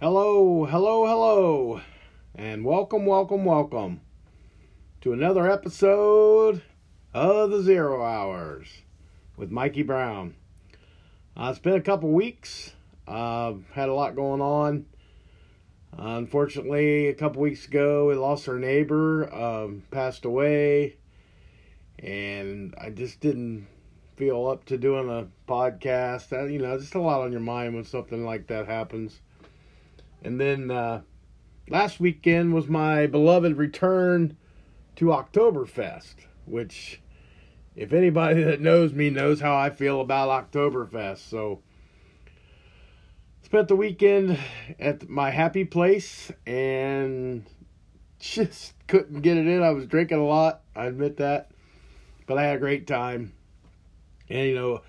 Hello, hello, hello, and welcome, welcome, welcome to another episode of the Zero Hours with Mikey Brown. Uh, it's been a couple weeks. Uh, had a lot going on. Uh, unfortunately, a couple weeks ago, we lost our neighbor, um, passed away, and I just didn't feel up to doing a podcast. Uh, you know, just a lot on your mind when something like that happens. And then uh, last weekend was my beloved return to Oktoberfest, which, if anybody that knows me knows how I feel about Oktoberfest. So, spent the weekend at my happy place and just couldn't get it in. I was drinking a lot, I admit that, but I had a great time. And, you know,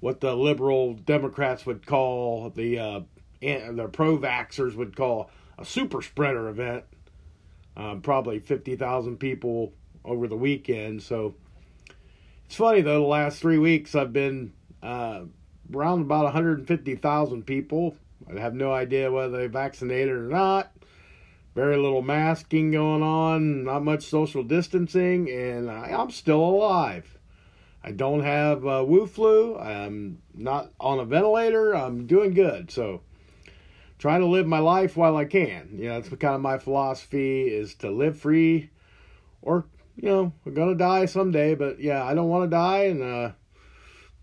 what the liberal Democrats would call the uh, the pro vaxxers would call a super spreader event. Um, probably 50,000 people over the weekend. So it's funny though, the last three weeks I've been uh, around about 150,000 people. I have no idea whether they vaccinated or not. Very little masking going on, not much social distancing, and I, I'm still alive. I don't have uh, Wu flu. I'm not on a ventilator. I'm doing good. So trying to live my life while I can. You know, that's kind of my philosophy is to live free or, you know, we're going to die someday, but yeah, I don't want to die and uh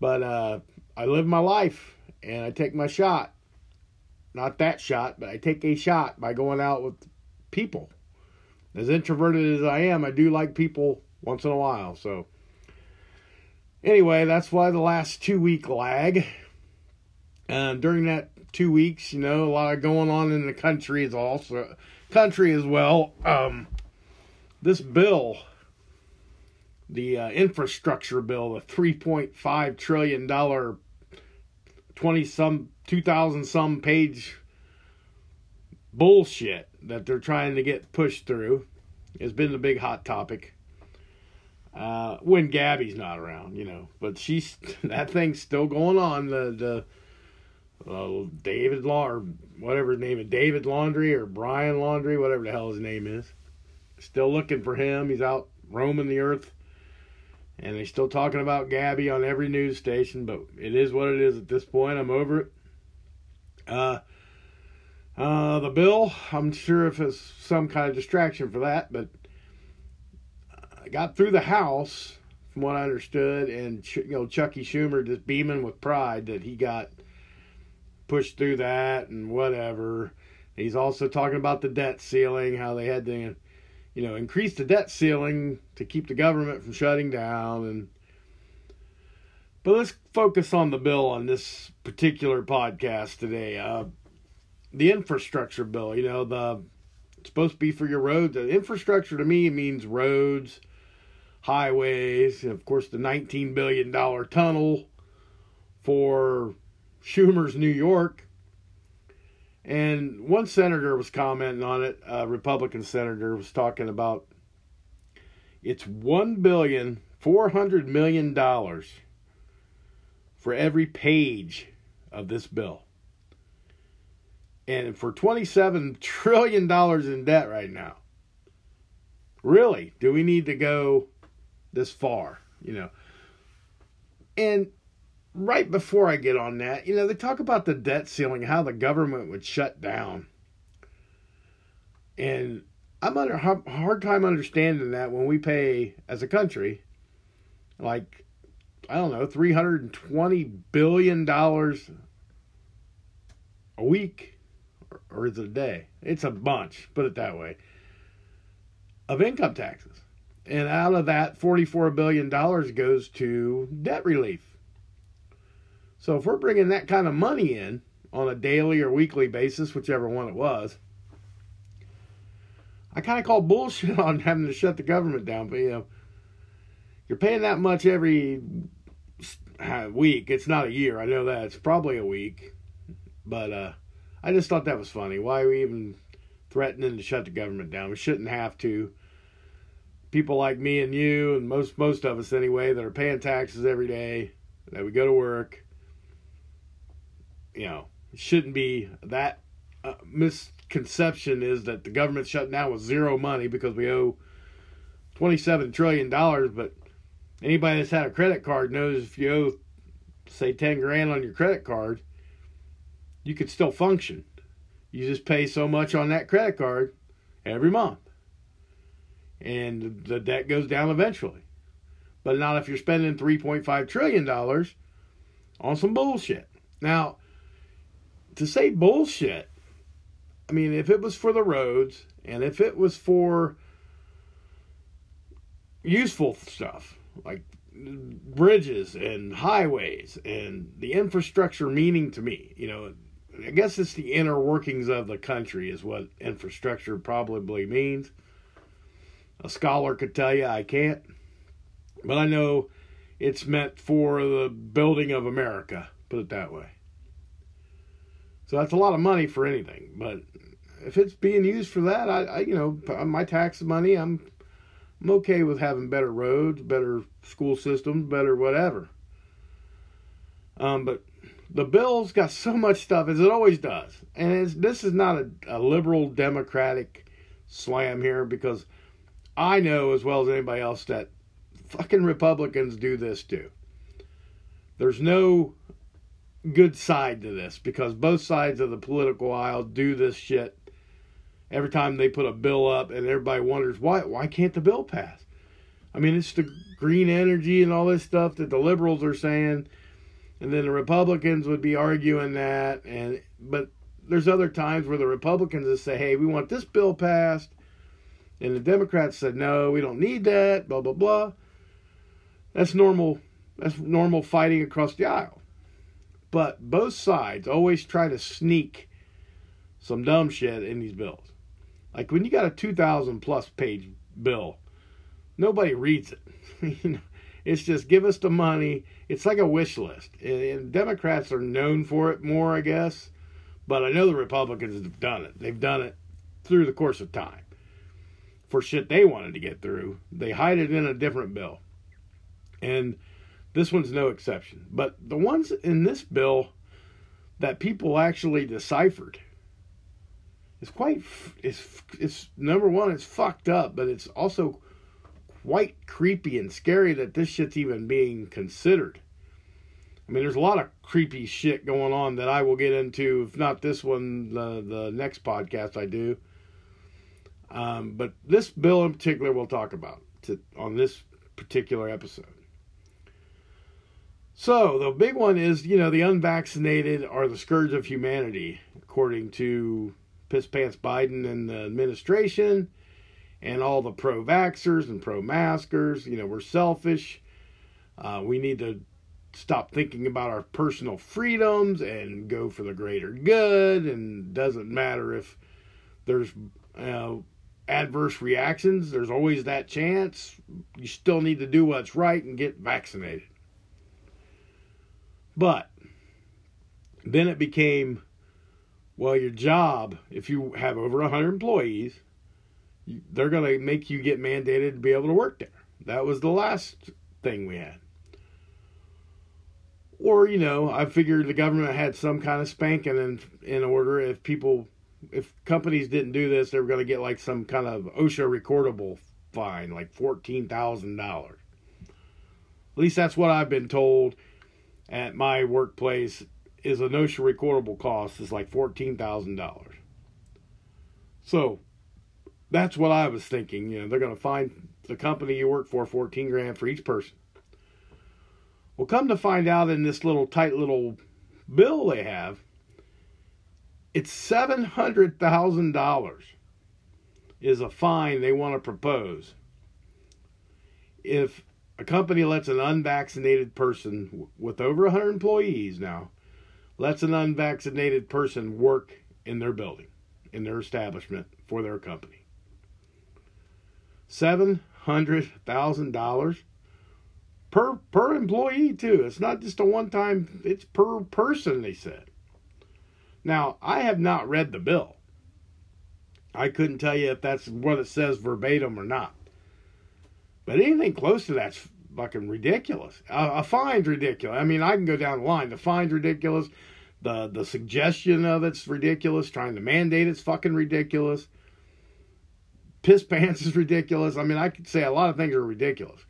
but uh I live my life and I take my shot. Not that shot, but I take a shot by going out with people. As introverted as I am, I do like people once in a while. So anyway, that's why the last 2 week lag. And during that two weeks. You know, a lot of going on in the country is also country as well. Um, this bill, the uh, infrastructure bill, the three point five trillion dollar, twenty some two thousand some page bullshit that they're trying to get pushed through, has been the big hot topic. Uh, when Gabby's not around, you know, but she's that thing's still going on. The the uh, David Law or whatever his name is, David Laundrie or Brian Laundrie, whatever the hell his name is. Still looking for him. He's out roaming the earth. And they're still talking about Gabby on every news station, but it is what it is at this point. I'm over it. Uh, uh, the bill, I'm sure if it's some kind of distraction for that, but I got through the House, from what I understood, and you know Chucky Schumer just beaming with pride that he got pushed through that and whatever. He's also talking about the debt ceiling, how they had to, you know, increase the debt ceiling to keep the government from shutting down. And but let's focus on the bill on this particular podcast today. Uh, the infrastructure bill, you know, the it's supposed to be for your roads. The infrastructure to me means roads, highways, and of course the 19 billion dollar tunnel for Schumer's New York. And one senator was commenting on it, a Republican senator was talking about it's one billion four hundred million dollars for every page of this bill. And for $27 trillion in debt right now. Really, do we need to go this far? You know. And right before I get on that, you know, they talk about the debt ceiling, how the government would shut down. And I'm under hard time understanding that when we pay as a country, like, I don't know, $320 billion a week, or is it a day? It's a bunch, put it that way, of income taxes. And out of that, $44 billion goes to debt relief. So if we're bringing that kind of money in on a daily or weekly basis, whichever one it was, I kind of call bullshit on having to shut the government down. But you know, you're paying that much every week. It's not a year. I know that it's probably a week, but uh, I just thought that was funny. Why are we even threatening to shut the government down? We shouldn't have to. People like me and you, and most most of us anyway, that are paying taxes every day, that we go to work, you know, shouldn't be that uh, misconception is that the government's shutting down with zero money because we owe $27 trillion. But anybody that's had a credit card knows if you owe, say, 10 grand on your credit card, you could still function. You just pay so much on that credit card every month. And the debt goes down eventually. But not if you're spending $3.5 trillion on some bullshit. Now, to say bullshit, I mean, if it was for the roads and if it was for useful stuff like bridges and highways and the infrastructure meaning to me, you know, I guess it's the inner workings of the country is what infrastructure probably means. A scholar could tell you I can't, but I know it's meant for the building of America, put it that way. So that's a lot of money for anything, but if it's being used for that, I, I you know, my tax money, I'm I'm okay with having better roads, better school systems, better whatever. Um, but the bill's got so much stuff as it always does, and this is not a, a liberal democratic slam here because I know as well as anybody else that fucking Republicans do this too. There's no good side to this because both sides of the political aisle do this shit every time they put a bill up and everybody wonders why why can't the bill pass? I mean, it's the green energy and all this stuff that the liberals are saying and then the Republicans would be arguing that, and but there's other times where the Republicans would say, "Hey, we want this bill passed," and the Democrats said, "No, we don't need that." Blah blah blah. That's normal. That's normal fighting across the aisle. But both sides always try to sneak some dumb shit in these bills. Like when you got a 2,000 plus page bill, nobody reads it. it's just give us the money. It's like a wish list. And Democrats are known for it more, I guess. But I know the Republicans have done it. They've done it through the course of time for shit they wanted to get through. They hide it in a different bill. And this one's no exception. But the ones in this bill that people actually deciphered is quite it's it's number one it's fucked up, but it's also quite creepy and scary that this shit's even being considered. I mean, there's a lot of creepy shit going on that I will get into, if not this one, the, the next podcast I do. Um, but this bill in particular, we'll talk about to, on this particular episode. So, the big one is you know, the unvaccinated are the scourge of humanity, according to Piss Pants Biden and the administration and all the pro vaxxers and pro maskers. You know, we're selfish. Uh, we need to stop thinking about our personal freedoms and go for the greater good. And doesn't matter if there's uh, adverse reactions, there's always that chance. You still need to do what's right and get vaccinated. But then it became well, your job, if you have over 100 employees, they're going to make you get mandated to be able to work there. That was the last thing we had. Or, you know, I figured the government had some kind of spanking in, in order if people, if companies didn't do this, they were going to get like some kind of OSHA recordable fine, like $14,000. At least that's what I've been told at my workplace is a OSHA recordable cost is like $14,000. So that's what I was thinking. You know, they're going to find the company you work for 14 grand for each person. Well, come to find out in this little tight little bill they have, it's $700,000 is a fine they want to propose if a company lets an unvaccinated person with over 100 employees now lets an unvaccinated person work in their building, in their establishment for their company. $700,000 per per employee too. It's not just a one time, it's per person they said. Now, I have not read the bill. I couldn't tell you if that's what it says verbatim or not. But anything close to that's fucking ridiculous. A, a fine's ridiculous. I mean, I can go down the line. The fine's ridiculous. The the suggestion of it's ridiculous. Trying to mandate it's fucking ridiculous. Piss pants is ridiculous. I mean, I could say a lot of things are ridiculous.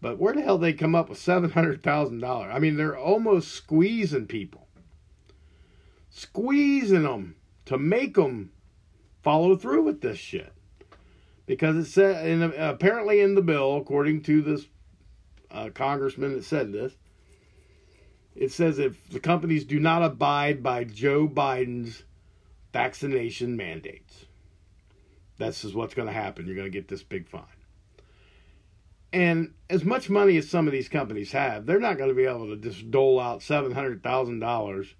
But where the hell they come up with seven hundred thousand dollars? I mean, they're almost squeezing people, squeezing them to make them follow through with this shit. Because it said, apparently in the bill, according to this uh, congressman that said this, it says if the companies do not abide by Joe Biden's vaccination mandates, this is what's going to happen. You're going to get this big fine. And as much money as some of these companies have, they're not going to be able to just dole out seven hundred thousand dollars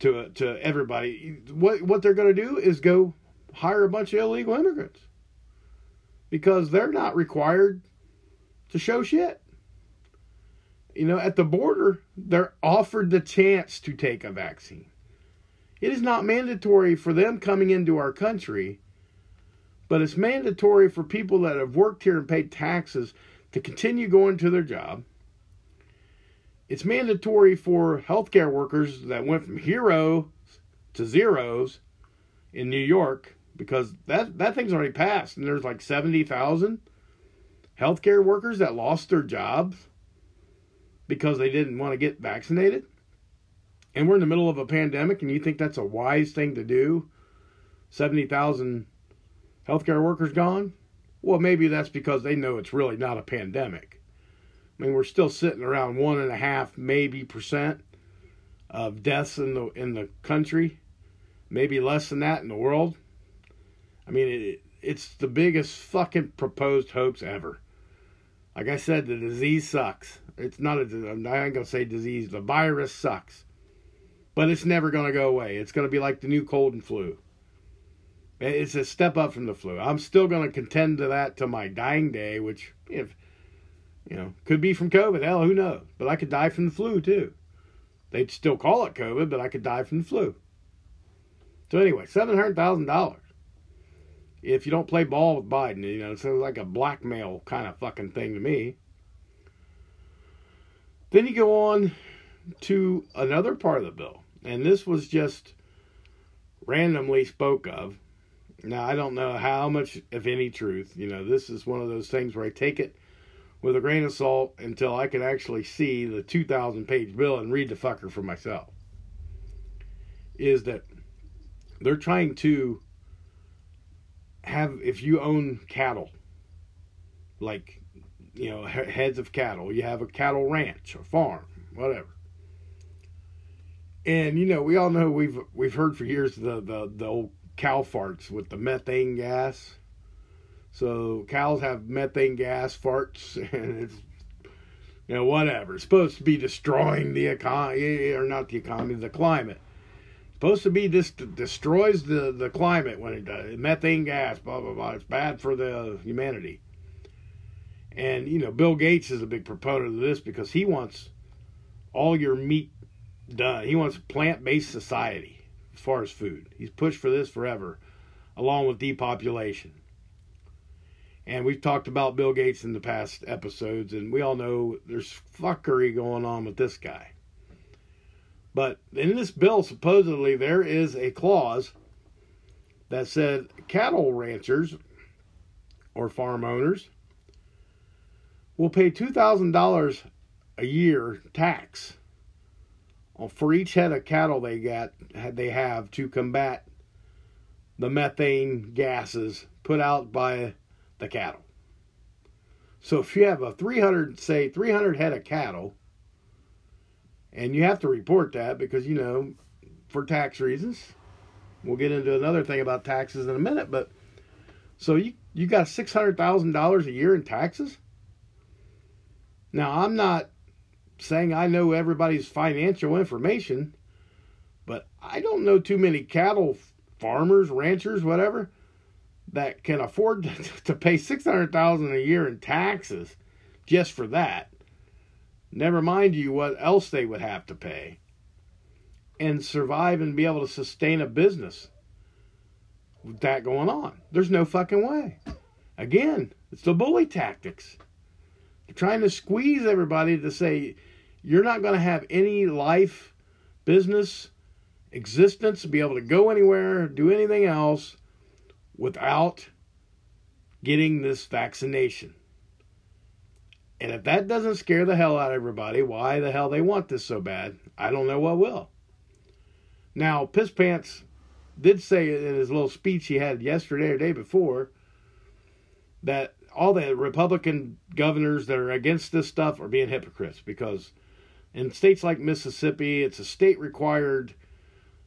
to to everybody. What what they're going to do is go hire a bunch of illegal immigrants because they're not required to show shit. You know, at the border, they're offered the chance to take a vaccine. It is not mandatory for them coming into our country, but it's mandatory for people that have worked here and paid taxes to continue going to their job. It's mandatory for healthcare workers that went from heroes to zeros in New York because that that thing's already passed and there's like 70,000 healthcare workers that lost their jobs because they didn't want to get vaccinated. And we're in the middle of a pandemic and you think that's a wise thing to do? 70,000 healthcare workers gone? Well, maybe that's because they know it's really not a pandemic. I mean, we're still sitting around one and a half, maybe percent of deaths in the in the country, maybe less than that in the world. I mean, it, it's the biggest fucking proposed hoax ever. Like I said, the disease sucks. It's not a, not going to say disease, the virus sucks. But it's never to go away. It's to be like the new cold and flu. It's a step up from the flu. I'm still to contend to that to my dying day, which, if, you know, could be from COVID. Hell, who knows? But I could die from the flu too. They'd still call it COVID, but I could die from the flu. So anyway, seven hundred thousand dollars if you don't play ball with Biden. You know, it sounds like a blackmail kind of fucking thing to me. Then you go on to another part of the bill, and this was just randomly spoke of. Now, I don't know how much, if any, truth. You know, this is one of those things where I take it with a grain of salt until I can actually see the 2,000 page bill and read the fucker for myself. Is that they're trying to have if you own cattle, like you know heads of cattle, you have a cattle ranch or farm, whatever. And you know we all know we've we've heard for years the the the old cow farts with the methane gas. So cows have methane gas farts, and it's you know whatever. It's supposed to be destroying the economy, eh, eh, or not the economy, the climate supposed to be this destroys the, the climate when it does methane gas blah blah blah. It's bad for the humanity. And you know bill gates is a big proponent of this because he wants all your meat done. He wants plant-based society as far as food. He's pushed for this forever along with depopulation. And we've talked about bill gates in the past episodes and we all know there's fuckery going on with this guy but in this bill, supposedly, there is a clause that said cattle ranchers or farm owners will pay $2,000 a year tax for each head of cattle they get they have to combat the methane gases put out by the cattle. So if you have a 300 say 300 head of cattle and you have to report that because, you know, for tax reasons. We'll get into another thing about taxes in a minute, but so you you got six hundred thousand dollars a year in taxes. Now I'm not saying I know everybody's financial information, but I don't know too many cattle farmers, ranchers, whatever, that can afford to, pay six hundred thousand a year in taxes just for that. Never mind you what else they would have to pay and survive and be able to sustain a business with that going on. There's no fucking way. Again, it's the bully tactics. They're trying to squeeze everybody to say you're not going to have any life business existence be able to go anywhere, do anything else without getting this vaccination. And if that doesn't scare the hell out of everybody, why the hell they want this so bad, I don't know what will. Now, Piss Pants did say in his little speech he had yesterday or day before that all the Republican governors that are against this stuff are being hypocrites because in states like Mississippi, it's a state required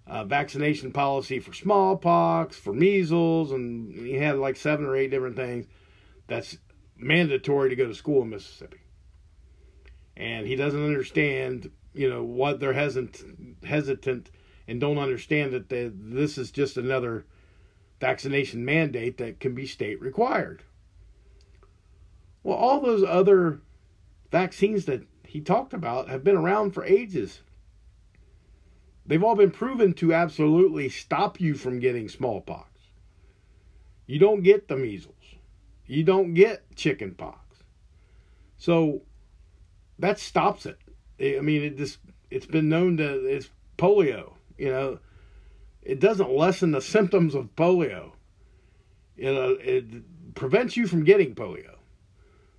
uh, vaccination policy for smallpox, for measles, and he had like seven or eight different things that's mandatory to go to school in Mississippi. And he doesn't understand, you know, what they're hesitant, hesitant and don't understand that they, this is just another vaccination mandate that can be state required. Well, all those other vaccines that he talked about have been around for ages. They've all been proven to absolutely stop you from getting smallpox. You don't get the measles. You don't get chickenpox. So that stops it. I mean, it just it's been known to it's polio. You know, it doesn't lessen the symptoms of polio. You uh, know, it prevents you from getting polio.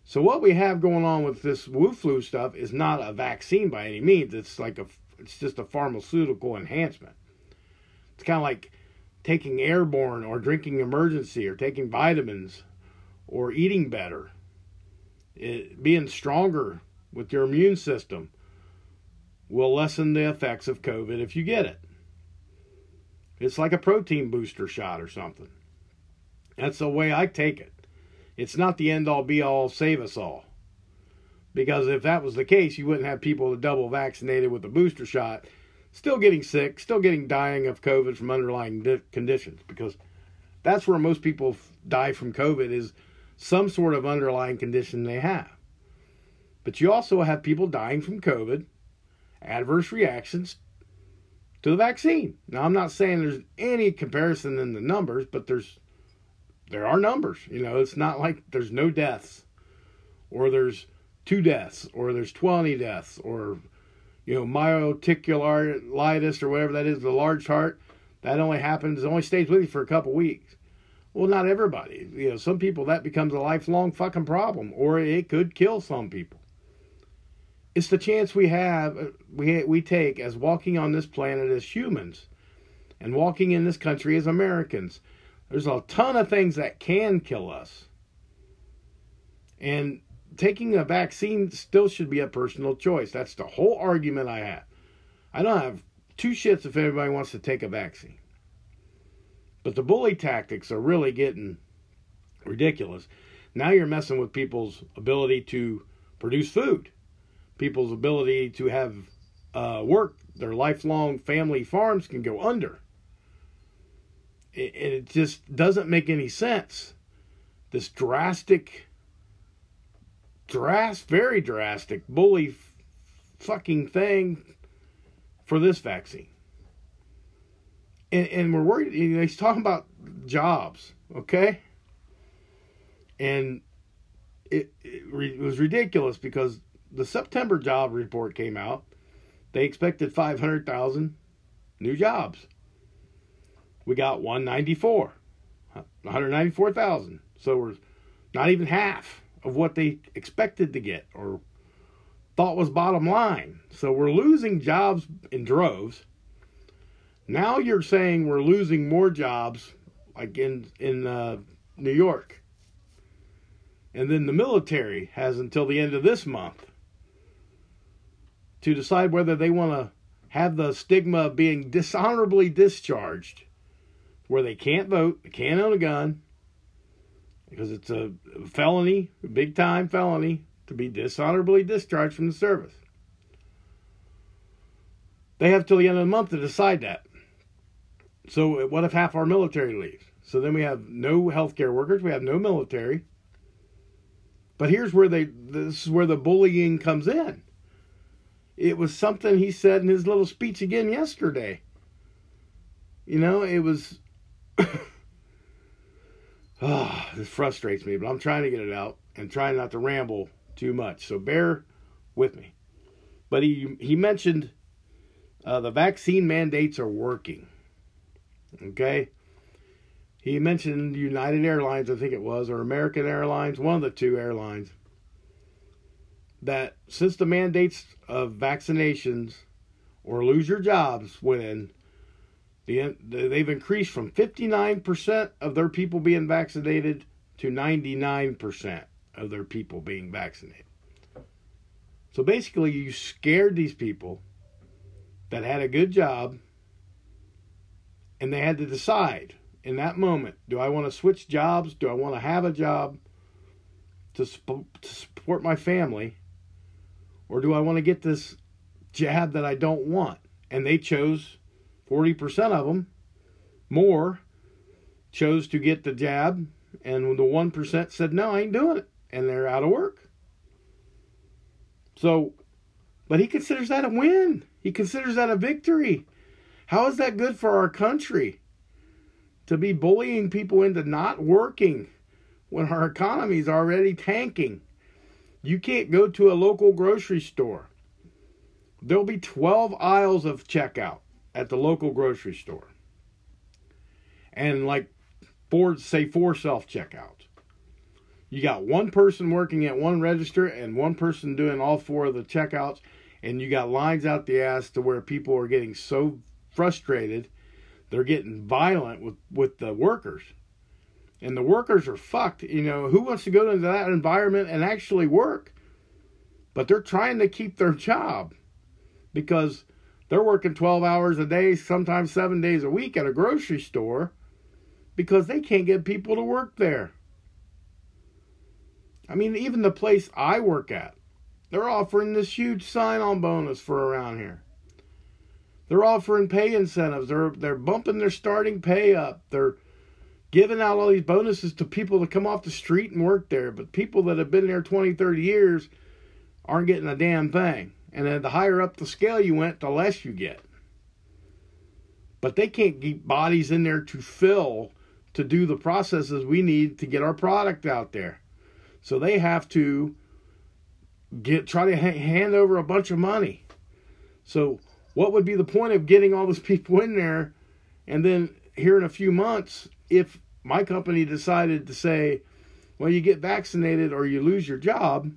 So what we have going on with this Wu flu stuff is not a vaccine by any means. It's like a it's just a pharmaceutical enhancement. It's kind of like taking airborne or drinking Emergen-C or taking vitamins or eating better. It, being stronger with your immune system will lessen the effects of COVID if you get it. It's like a protein booster shot or something. That's the way I take it. It's not the end all be all, save us all. Because if that was the case, you wouldn't have people that double vaccinated with a booster shot, still getting sick, still getting dying of COVID from underlying di- conditions. Because that's where most people die from COVID is some sort of underlying condition they have. But you also have people dying from COVID, adverse reactions to the vaccine. Now, I'm not saying there's any comparison in the numbers, but there's there are numbers. You know, it's not like there's no deaths, or there's two deaths, or there's 20 deaths, or you know, myoticulitis or whatever that is, the large heart. That only happens, only stays with you for a couple weeks. Well, not everybody. You know, some people that becomes a lifelong fucking problem, or it could kill some people. It's the chance we have, uh, we we take as walking on this planet as humans, and walking in this country as Americans there's a ton of things that can kill us. And taking a vaccine still should be a personal choice. That's the whole argument I have. I don't have two shits if everybody wants to take a vaccine. But the bully tactics are really getting ridiculous. Now you're messing with people's ability to produce food, people's ability to have uh, work. Their lifelong family farms can go under And it just doesn't make any sense. This drastic, drastic, very drastic bully fucking thing for this vaccine. And, and we're worried. You know, he's talking about jobs, okay? And it, it, it was ridiculous because the September job report came out. They expected 500,000 new jobs we got 194, 194,000. So we're not even half of what they expected to get or thought was bottom line. So we're losing jobs in droves. Now you're saying we're losing more jobs, like in in uh, New York. And then the military has until the end of this month to decide whether they want to have the stigma of being dishonorably discharged where they can't vote, they can't own a gun, because it's a felony, a big time felony, to be dishonorably discharged from the service. They have till the end of the month to decide that. So, what if half our military leaves? So then we have no healthcare workers, we have no military. But here's where they this is where the bullying comes in. It was something he said in his little speech again yesterday. You know, it was oh, this frustrates me, but I'm trying to get it out and trying not to ramble too much. So bear with me. But he he mentioned uh, the vaccine mandates are working. Okay? He mentioned United Airlines, I think it was, or American Airlines, one of the two airlines, that since the mandates of vaccinations or lose your jobs went in, the, they've increased from 59% of their people being vaccinated to 99% of their people being vaccinated. So basically, you scared these people that had a good job and they had to decide in that moment do I want to switch jobs? Do I want to have a job to, sp- to support my family? Or do I want to get this jab that I don't want? And they chose 40% of them, more, chose to get the jab. And the 1% said, no, I ain't doing it. And they're out of work. So, but he considers that a win. He considers that a victory. How is that good for our country? to be bullying people into not working when our economy is already tanking. You can't go to a local grocery store. There'll be 12 aisles of checkout at the local grocery store. And like four, say four self checkouts. You got one person working at one register and one person doing all four of the checkouts, and you got lines out the ass to where people are getting so frustrated. They're getting violent with with the workers. And the workers are fucked you know who wants to go into that environment and actually work? But they're trying to keep their job because they're working 12 hours a day sometimes 7 days a week at a grocery store because they can't get people to work there. I mean even the place i work at they're offering this huge sign-on bonus for around here they're offering pay incentives. They're they're bumping their starting pay up. They're giving out all these bonuses to people to come off the street and work there. But people that have been there 20, 30 years aren't getting a damn thing. And then the higher up the scale you went, the less you get. But they can't keep bodies in there to fill to do the processes we need to get our product out there. So they have to get try to hand over a bunch of money. So what would be the point of getting all those people in there? And then here in a few months if my company decided to say well you get vaccinated or you lose your job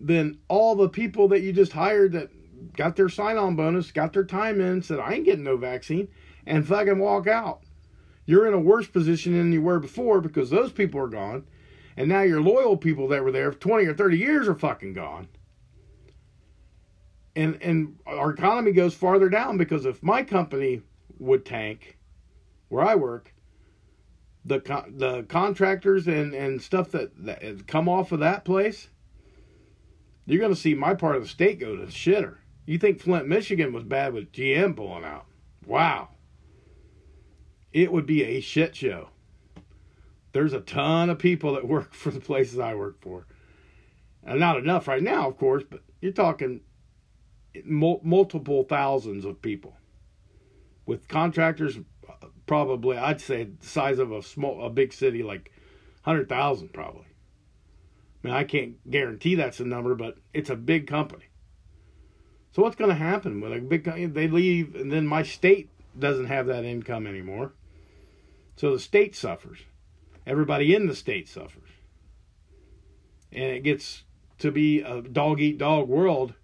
then all the people that you just hired that got their sign-on bonus got their time in said i ain't getting no vaccine and fucking walk out. You're in a worse position than you were before because those people are gone and now your loyal people that were there for 20 or 30 years are fucking gone and and our economy goes farther down because if my company would tank where I work the the contractors and and stuff that, that come off of that place you're going to see my part of the state go to shitter. You think Flint Michigan was bad with GM pulling out? Wow. It would be a shit show. There's a ton of people that work for the places I work for. And not enough right now of course but you're talking multiple thousands of people with contractors probably I'd say the size of a small a big city like 100,000 probably. I mean I can't guarantee that's the number but it's a big company. So what's going to happen when a big they leave and then my state doesn't have that income anymore. So the state suffers. Everybody in the state suffers. And it gets to be a dog eat dog world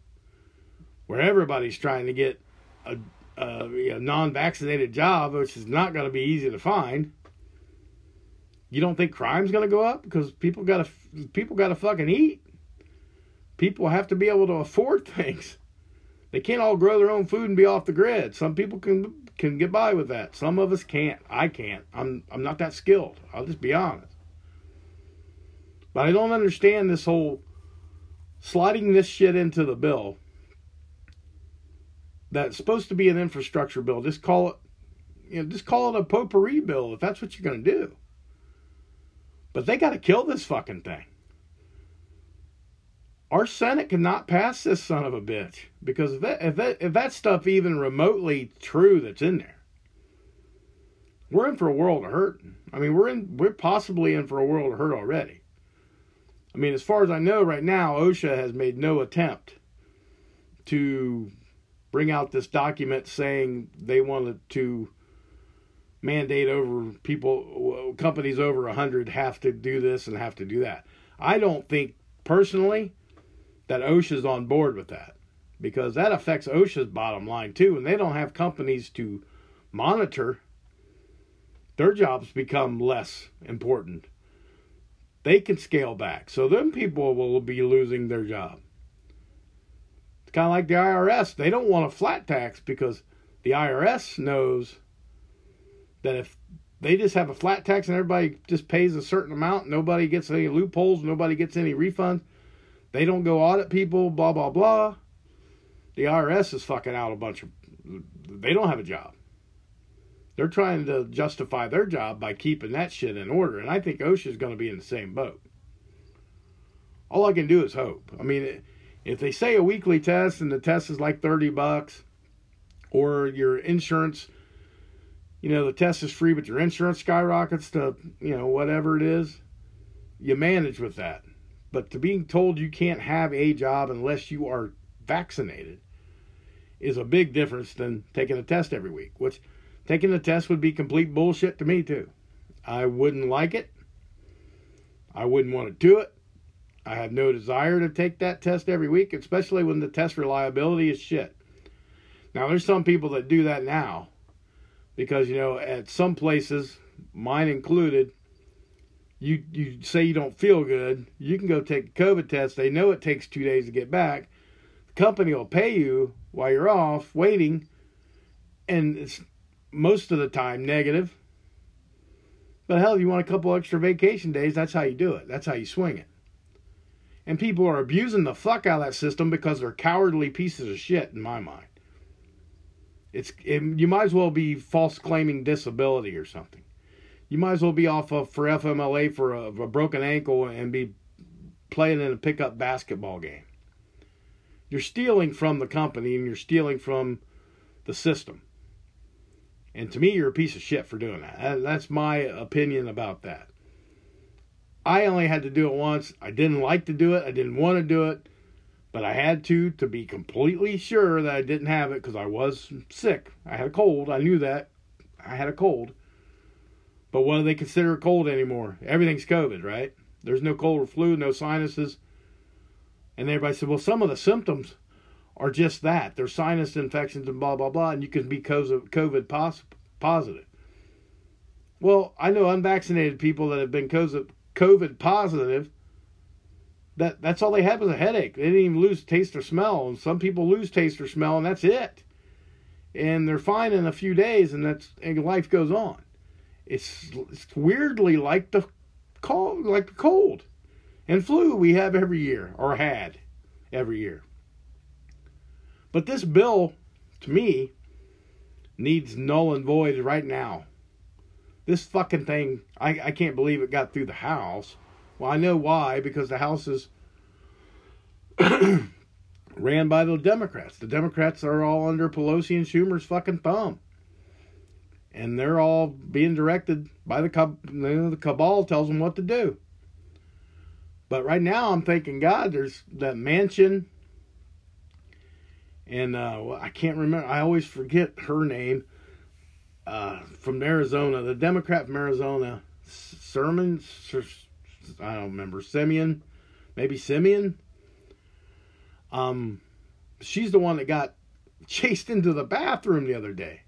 where everybody's trying to get a, a, non-vaccinated job, which is not going to be easy to find. You don't think crime's going to go up because people got to people got to fucking eat. People have to be able to afford things. They can't all grow their own food and be off the grid. Some people can can get by with that. Some of us can't. I can't. I'm I'm not that skilled. I'll just be honest. But I don't understand this whole sliding this shit into the bill that's supposed to be an infrastructure bill. Just call it, you know, just call it a potpourri bill if that's what you're going to do. But they got to kill this fucking thing. Our Senate cannot pass this son of a bitch because if that, if that, if that stuff even remotely true that's in there, we're in for a world of hurt. I mean, we're in, we're possibly in for a world of hurt already. I mean, as far as I know right now, OSHA has made no attempt to bring out this document saying they wanted to mandate over people, companies over 100 have to do this and have to do that. I don't think personally that OSHA's on board with that because that affects OSHA's bottom line too, and they don't have companies to monitor. Their jobs become less important. They can scale back, so then people will be losing their job. Kind of like the IRS. They don't want a flat tax because the IRS knows that if they just have a flat tax and everybody just pays a certain amount, nobody gets any loopholes, nobody gets any refunds, they don't go audit people, blah, blah, blah. The IRS is fucking out a bunch of. They don't have a job. They're trying to justify their job by keeping that shit in order. And I think OSHA is going to be in the same boat. All I can do is hope. I mean, if they say a weekly test and the test is like 30 bucks, or your insurance, you know, the test is free, but your insurance skyrockets to, you know, whatever it is, you manage with that. But to being told you can't have a job unless you are vaccinated is a big difference than taking a test every week, which taking the test would be complete bullshit to me too. I wouldn't like it. I wouldn't want to do it. I have no desire to take that test every week, especially when the test reliability is shit. Now, there's some people that do that now because, you know, at some places, mine included, you you say you don't feel good, you can go take a COVID test. They know it takes two days to get back. The company will pay you while you're off waiting, and it's most of the time negative. But hell, if you want a couple extra vacation days, that's how you do it. That's how you swing it. And people are abusing the fuck out of that system because they're cowardly pieces of shit, in my mind. It's it, you might as well be false claiming disability or something you might as well be off of for FMLA for a, a broken ankle and be playing in a pickup basketball game. You're stealing from the company and you're stealing from the system. And to me, you're a piece of shit for doing that. That's my opinion about that. I only had to do it once. I didn't like to do it. I didn't want to do it. But I had to to be completely sure that I didn't have it because I was sick. I had a cold. I knew that. I had a cold. But what do they consider a cold anymore? Everything's COVID, right? There's no cold or flu, no sinuses. And everybody said, well, some of the symptoms are just that. They're sinus infections and blah, blah, blah, and you can be COVID positive. Well, I know unvaccinated people that have been COVID positive. That that's all they had was a headache. They didn't even lose taste or smell. And some people lose taste or smell, and that's it. And they're fine in a few days, and that's and life goes on. It's, it's weirdly like the cold, like the cold and flu we have every year or had every year. But this bill, to me, needs null and void right now. This fucking thing, I, I can't believe it got through the House. Well, I know why, because the House is ran by the Democrats. The Democrats are all under Pelosi and Schumer's fucking thumb and they're all being directed by the the cabal tells them what to do. But right now, I'm thinking, God, there's that Manchin. and uh, I can't remember. I always forget her name. Uh, from Arizona, the Democrat from Arizona, Sermon, I don't remember Simeon, maybe Simeon. Um, she's the one that got chased into the bathroom the other day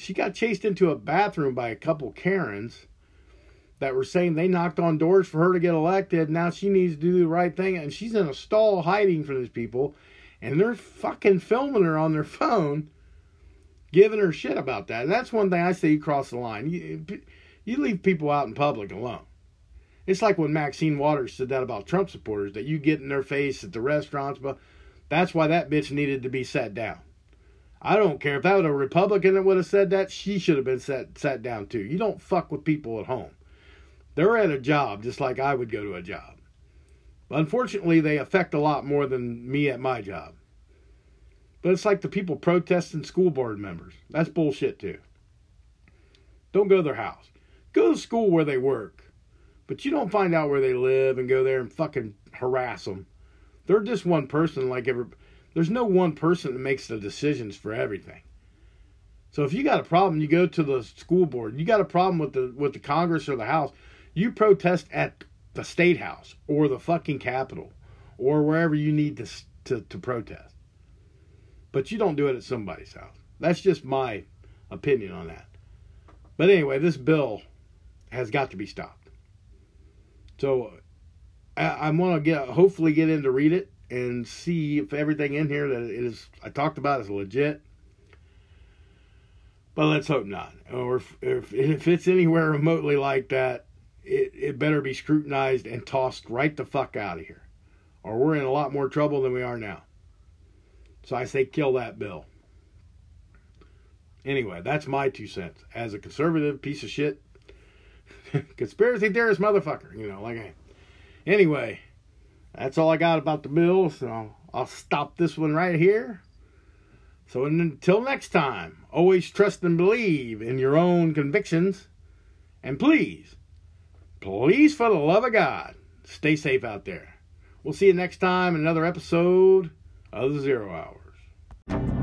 she got chased into a bathroom by a couple Karens that were saying they knocked on doors for her to get elected. Now she needs to do the right thing. And she's in a stall hiding from these people. And they're fucking filming her on their phone, giving her shit about that. And that's one thing I say you cross the line. You, you leave people out in public alone. It's like when Maxine Waters said that about Trump supporters that you get in their face at the restaurants. But that's why that bitch needed to be set down. I don't care if that was a Republican that would have said that. She should have been sat sat down too. You don't fuck with people at home. They're at a job just like I would go to a job. Unfortunately, they affect a lot more than me at my job. But it's like the people protesting school board members. That's bullshit too. Don't go to their house. Go to school where they work. But you don't find out where they live and go there and fucking harass them. They're just one person like every There's no one person that makes the decisions for everything. So if you got a problem, you go to the school board. You got a problem with the with the Congress or the House, you protest at the state house or the fucking Capitol or wherever you need to to, to protest. But you don't do it at somebody's house. That's just my opinion on that. But anyway, this bill has got to be stopped. So I, am gonna get hopefully get in to read it and see if everything in here that it is I talked about is legit. But let's hope not. Or if, if, if it's anywhere remotely like that, it, it better be scrutinized and tossed right the fuck out of here. Or we're in a lot more trouble than we are now. So I say kill that bill. Anyway, that's my two cents. As a conservative piece of shit, conspiracy theorist motherfucker, you know, like I. Anyway, that's all I got about the bill, so I'll stop this one right here. So until next time, always trust and believe in your own convictions. And please, please, for the love of God, stay safe out there. We'll see you next time in another episode of the Zero Hour thank you